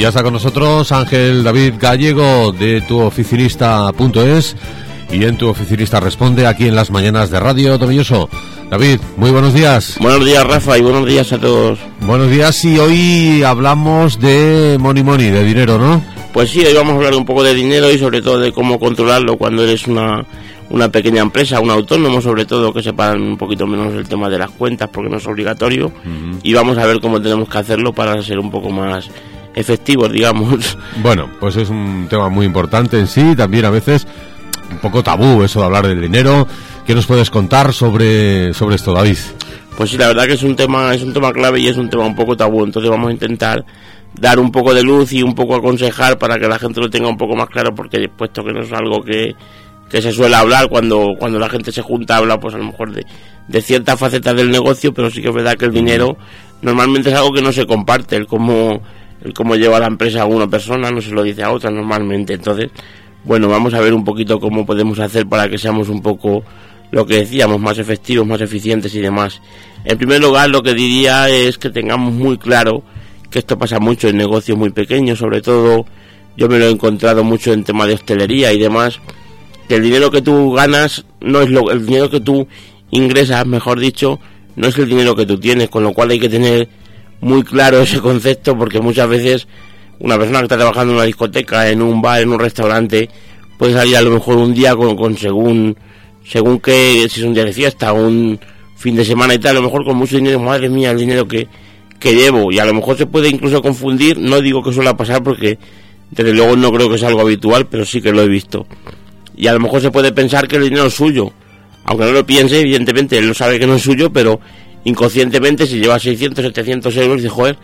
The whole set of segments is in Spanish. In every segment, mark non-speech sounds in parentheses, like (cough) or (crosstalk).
Y ya está con nosotros Ángel David Gallego de tuoficinista.es y en Tu Oficinista Responde aquí en las mañanas de Radio Tomilloso. David, muy buenos días. Buenos días, Rafa, y buenos días a todos. Buenos días, y hoy hablamos de money money, de dinero, ¿no? Pues sí, hoy vamos a hablar un poco de dinero y sobre todo de cómo controlarlo cuando eres una, una pequeña empresa, un autónomo sobre todo, que sepan un poquito menos el tema de las cuentas porque no es obligatorio y vamos a ver cómo tenemos que hacerlo para ser un poco más efectivos, digamos. Bueno, pues es un tema muy importante en sí, también a veces un poco tabú eso de hablar del dinero. ¿Qué nos puedes contar sobre, sobre esto, David? Pues sí, la verdad que es un tema es un tema clave y es un tema un poco tabú, entonces vamos a intentar dar un poco de luz y un poco aconsejar para que la gente lo tenga un poco más claro, porque puesto que no es algo que, se suele hablar cuando, cuando la gente se junta, habla pues a lo mejor de, de ciertas facetas del negocio, pero sí que es verdad que el dinero normalmente es algo que no se comparte, el cómo, el cómo lleva la empresa a una persona no se lo dice a otra normalmente, entonces, bueno, vamos a ver un poquito cómo podemos hacer para que seamos un poco lo que decíamos, más efectivos, más eficientes y demás. En primer lugar, lo que diría es que tengamos muy claro que esto pasa mucho en negocios muy pequeños, sobre todo yo me lo he encontrado mucho en tema de hostelería y demás, que el dinero que tú ganas no es lo, el dinero que tú ingresas, mejor dicho, no es el dinero que tú tienes, con lo cual hay que tener muy claro ese concepto porque muchas veces una persona que está trabajando en una discoteca, en un bar, en un restaurante, puede salir a lo mejor un día con, con según según que si es un día de fiesta un fin de semana y tal, a lo mejor con mucho dinero, madre mía, el dinero que, que llevo y a lo mejor se puede incluso confundir, no digo que suele pasar porque desde luego no creo que sea algo habitual, pero sí que lo he visto. Y a lo mejor se puede pensar que el dinero es suyo, aunque no lo piense, evidentemente él lo sabe que no es suyo, pero inconscientemente si lleva 600, 700 euros, dice, joder,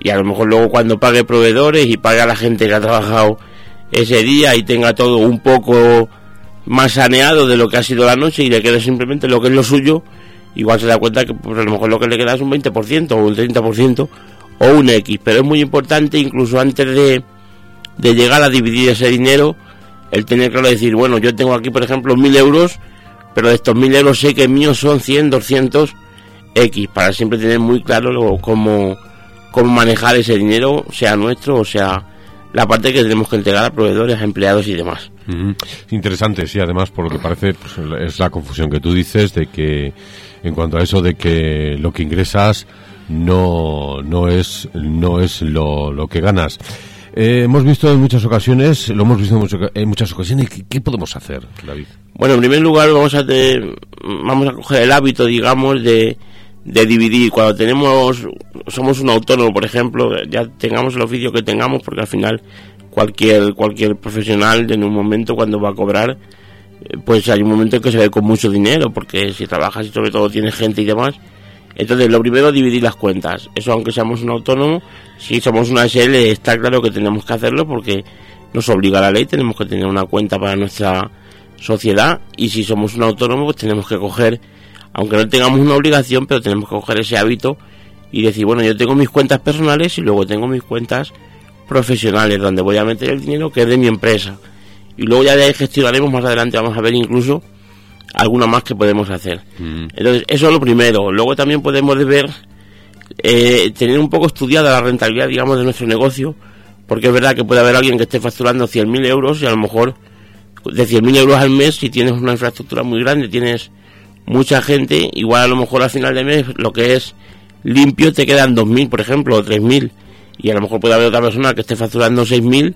y a lo mejor luego cuando pague proveedores y pague a la gente que ha trabajado ese día y tenga todo un poco más saneado de lo que ha sido la noche y le quede simplemente lo que es lo suyo, igual se da cuenta que pues, a lo mejor lo que le queda es un 20% o un 30% o un X. Pero es muy importante, incluso antes de, de llegar a dividir ese dinero, el tener claro decir, bueno, yo tengo aquí, por ejemplo, 1000 euros, pero de estos 1000 euros sé que míos son 100, 200 X, para siempre tener muy claro cómo, cómo manejar ese dinero, sea nuestro o sea la parte que tenemos que entregar a proveedores, a empleados y demás. Interesante, sí, además, por lo que parece, pues, es la confusión que tú dices de que, en cuanto a eso de que lo que ingresas no, no es, no es lo, lo que ganas. Eh, hemos visto en muchas ocasiones, lo hemos visto en muchas ocasiones, ¿qué, podemos hacer, David? Bueno, en primer lugar vamos a, vamos a coger el hábito, digamos, de, de dividir. Cuando tenemos, somos un autónomo, por ejemplo, ya tengamos el oficio que tengamos, porque al final cualquier, cualquier profesional en un momento cuando va a cobrar, eh, pues hay un momento en que se ve con mucho dinero, porque si trabajas y sobre todo tienes gente y demás. Entonces, lo primero, dividir las cuentas. Eso, aunque seamos un autónomo, si somos una SL, está claro que tenemos que hacerlo porque nos obliga la ley, tenemos que tener una cuenta para nuestra sociedad y si somos un autónomo, pues tenemos que coger aunque no tengamos una obligación, pero tenemos que coger ese hábito y decir, bueno, yo tengo mis cuentas personales y luego tengo mis cuentas profesionales, donde voy a meter el dinero que es de mi empresa. Y luego ya de ahí gestionaremos más adelante, vamos a ver incluso alguna más que podemos hacer. Mm. Entonces, eso es lo primero. Luego también podemos ver, eh, tener un poco estudiada la rentabilidad, digamos, de nuestro negocio, porque es verdad que puede haber alguien que esté facturando 100.000 euros y a lo mejor de 100.000 euros al mes, si tienes una infraestructura muy grande, tienes mucha gente, igual a lo mejor al final de mes lo que es limpio te quedan 2.000, por ejemplo, o 3.000. Y a lo mejor puede haber otra persona que esté facturando 6.000,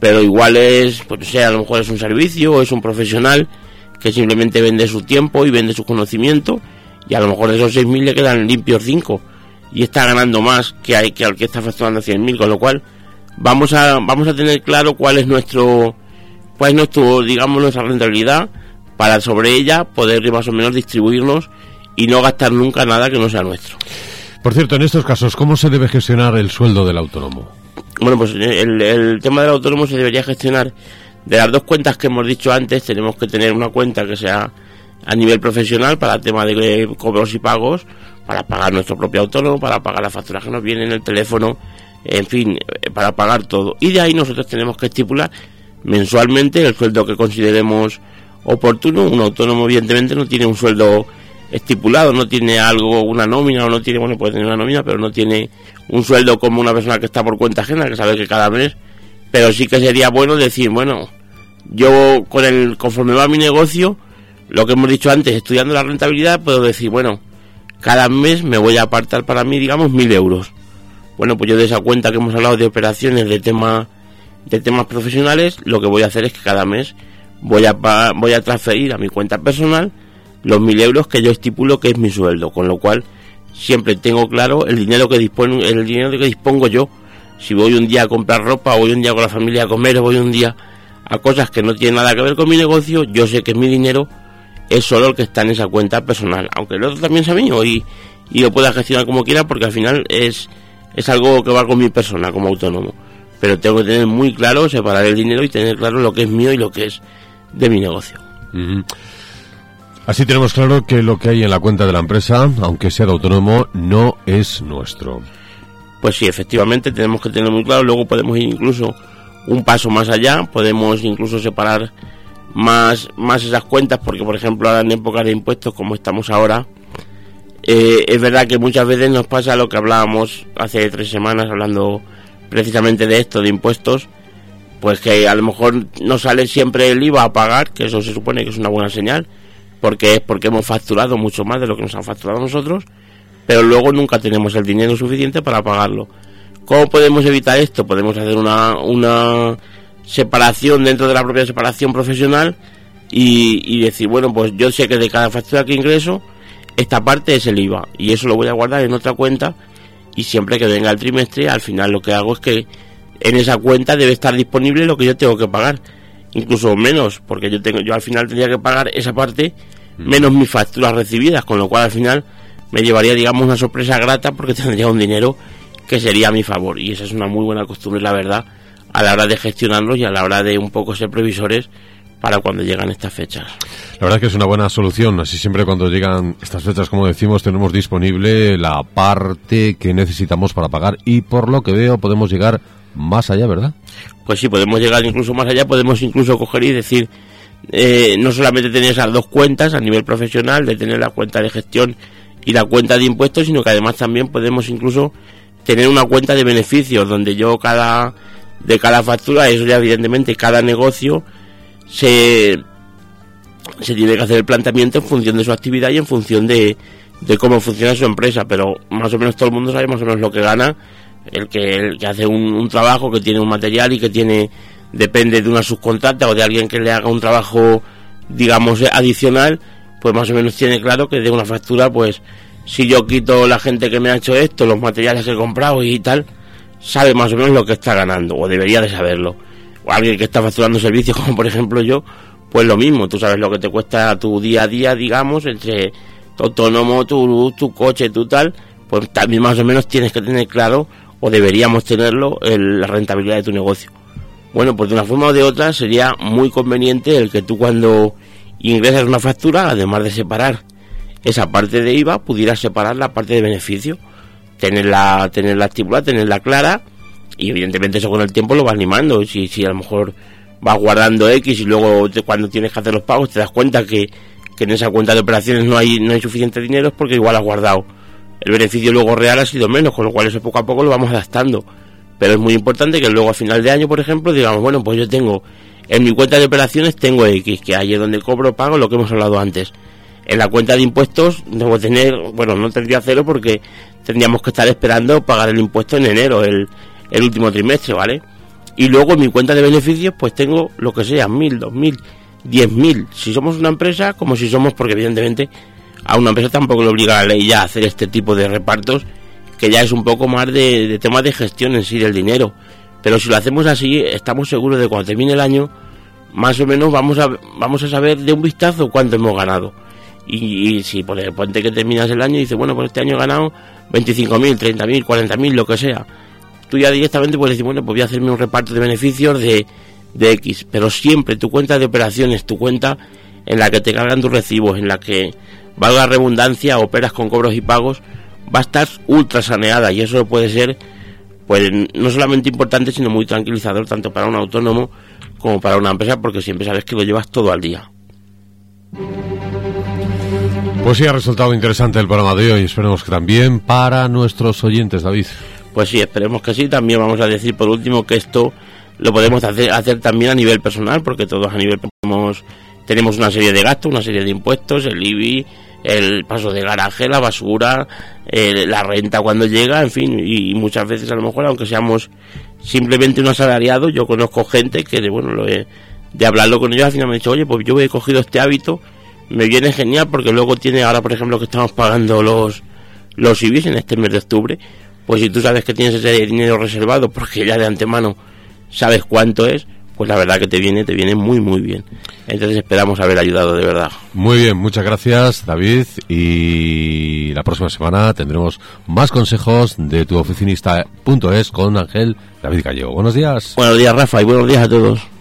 pero igual es, pues sea, a lo mejor es un servicio o es un profesional que simplemente vende su tiempo y vende su conocimiento y a lo mejor de esos 6.000 le quedan limpios 5 y está ganando más que, hay, que al que está facturando 100.000, con lo cual vamos a, vamos a tener claro cuál es nuestro, cuál es nuestro, digamos, nuestra rentabilidad para sobre ella poder más o menos distribuirnos y no gastar nunca nada que no sea nuestro. Por cierto, en estos casos, ¿cómo se debe gestionar el sueldo del autónomo? Bueno, pues el, el tema del autónomo se debería gestionar de las dos cuentas que hemos dicho antes. Tenemos que tener una cuenta que sea a nivel profesional para el tema de cobros y pagos, para pagar nuestro propio autónomo, para pagar las facturas que nos vienen, el teléfono, en fin, eh, para pagar todo. Y de ahí nosotros tenemos que estipular mensualmente el sueldo que consideremos oportuno. Un autónomo, evidentemente, no tiene un sueldo estipulado, no tiene algo, una nómina, o no tiene, bueno, puede tener una nómina, pero no tiene un sueldo como una persona que está por cuenta ajena, que sabe que cada mes, pero sí que sería bueno decir, bueno, yo con el conforme va mi negocio, lo que hemos dicho antes, estudiando la rentabilidad, puedo decir, bueno, cada mes me voy a apartar para mí, digamos, mil euros. Bueno, pues yo de esa cuenta que hemos hablado de operaciones, de tema, de temas profesionales, lo que voy a hacer es que cada mes voy a voy a transferir a mi cuenta personal los mil euros que yo estipulo que es mi sueldo, con lo cual siempre tengo claro el dinero que dispongo, el dinero que dispongo yo. Si voy un día a comprar ropa, voy un día con la familia a comer, voy un día a cosas que no tienen nada que ver con mi negocio, yo sé que mi dinero es solo el que está en esa cuenta personal, aunque el otro también sea mío y, y lo pueda gestionar como quiera porque al final es, es algo que va con mi persona como autónomo. Pero tengo que tener muy claro, separar el dinero y tener claro lo que es mío y lo que es de mi negocio. Así tenemos claro que lo que hay en la cuenta de la empresa, aunque sea de autónomo, no es nuestro. Pues sí, efectivamente tenemos que tener muy claro. Luego podemos ir incluso un paso más allá, podemos incluso separar más, más esas cuentas, porque por ejemplo ahora en épocas de impuestos como estamos ahora, eh, es verdad que muchas veces nos pasa lo que hablábamos hace tres semanas hablando precisamente de esto, de impuestos, pues que a lo mejor no sale siempre el IVA a pagar, que eso se supone que es una buena señal, porque es porque hemos facturado mucho más de lo que nos han facturado nosotros, pero luego nunca tenemos el dinero suficiente para pagarlo. ¿Cómo podemos evitar esto? Podemos hacer una, una separación dentro de la propia separación profesional y, decir, bueno, pues yo sé que de cada factura que ingreso, esta parte es el IVA y eso lo voy a guardar en otra cuenta y siempre que venga el trimestre, al final lo que hago es que en esa cuenta debe estar disponible lo que yo tengo que pagar, incluso menos, porque yo tengo yo al final tendría que pagar esa parte mm. menos mis facturas recibidas, con lo cual al final me llevaría digamos una sorpresa grata porque (laughs) tendría un dinero que sería a mi favor y esa es una muy buena costumbre la verdad a la hora de gestionarlos y a la hora de un poco ser previsores para cuando llegan estas fechas. La verdad es que es una buena solución. Así siempre cuando llegan estas fechas, como decimos, tenemos disponible la parte que necesitamos para pagar y por lo que veo podemos llegar más allá, ¿verdad? Pues sí, podemos llegar incluso más allá, podemos incluso coger y decir, eh, no solamente tener esas dos cuentas a nivel profesional, de tener la cuenta de gestión y la cuenta de impuestos, sino que además también podemos incluso tener una cuenta de beneficios, donde yo cada de cada factura, eso ya evidentemente cada negocio se, se tiene que hacer el planteamiento en función de su actividad y en función de, de cómo funciona su empresa, pero más o menos todo el mundo sabe más o menos lo que gana el que, el que hace un, trabajo, que tiene un material y que tiene depende de una subcontrata o de alguien que le haga un trabajo, digamos, adicional, pues más o menos tiene claro que de una factura, pues si yo quito la gente que me ha hecho esto, los materiales que he comprado y tal, sabe más o menos lo que está ganando, o debería de saberlo. O alguien que está facturando servicios, (laughs) como por ejemplo yo, pues lo mismo, tú sabes lo que te cuesta tu día a día, digamos, entre tu autónomo, tu tu coche, tu tal, pues también más o menos tienes que tener claro, o deberíamos tenerlo, la rentabilidad de tu negocio. Bueno, pues de una forma o de otra sería muy conveniente el que tú cuando ingresas una factura, además de separar esa parte de IVA, pudieras separar la parte de beneficio tenerla, tenerla estipulada, tenerla clara y evidentemente eso con el tiempo lo vas limando. Si, si a lo mejor vas guardando X y luego cuando tienes que hacer los pagos te das cuenta que, que en esa cuenta de operaciones no hay, no hay suficiente dinero es porque igual has guardado. El beneficio luego real ha sido menos, con lo cual eso poco a poco lo vamos adaptando. Pero es muy importante que luego a final de año, por ejemplo, digamos, bueno, pues yo tengo en mi cuenta de operaciones tengo X, que ahí es donde cobro, pago lo que hemos hablado antes. En la cuenta de impuestos debo tener, bueno, no tendría cero porque tendríamos que estar esperando pagar el impuesto en enero, el, el último trimestre, ¿vale? Y luego en mi cuenta de beneficios, pues tengo lo que sea, mil, dos mil, diez mil. Si somos una empresa, como si somos, porque evidentemente a una empresa tampoco le obliga la ley ya a hacer este tipo de repartos, que ya es un poco más de, de temas de gestión en sí del dinero. Pero si lo hacemos así, estamos seguros de cuando termine el año, más o menos vamos a, vamos a saber de un vistazo cuánto hemos ganado. Y, si por el puente que terminas el año dices, bueno, pues este año he ganado 25.000, 30.000, 40.000, lo que sea, tú ya directamente puedes decir, bueno, pues voy a hacerme un reparto de beneficios de, de X, pero siempre tu cuenta de operaciones, tu cuenta en la que te cargan tus recibos, en la que, valga la redundancia, operas con cobros y pagos, va a estar ultra saneada y eso puede ser, pues no solamente importante, sino muy tranquilizador, tanto para un autónomo como para una empresa, porque siempre sabes que lo llevas todo al día. Pues sí, ha resultado interesante el programa de hoy. Esperemos que también para nuestros oyentes, David. Pues sí, esperemos que sí. También vamos a decir por último que esto lo podemos hacer, hacer también a nivel personal, porque todos a nivel tenemos, tenemos una serie de gastos, una serie de impuestos, el IBI, el paso de garaje, la basura, la renta cuando llega, en fin, y muchas veces a lo mejor, aunque seamos simplemente un asalariado, yo conozco gente que de bueno, lo de hablarlo con ellos al final me han dicho, oye, pues yo he cogido este hábito, me viene genial porque luego tiene ahora, por ejemplo, que estamos pagando los los IBIs en este mes de octubre, pues si tú sabes que tienes ese dinero reservado porque ya de antemano sabes cuánto es, pues la verdad que te viene, te viene muy, muy bien. Entonces esperamos haber ayudado de verdad. Muy bien, muchas gracias David y la próxima semana tendremos más consejos de tu oficinista.es con Ángel David Gallego. Buenos días. Buenos días Rafa y buenos días a todos.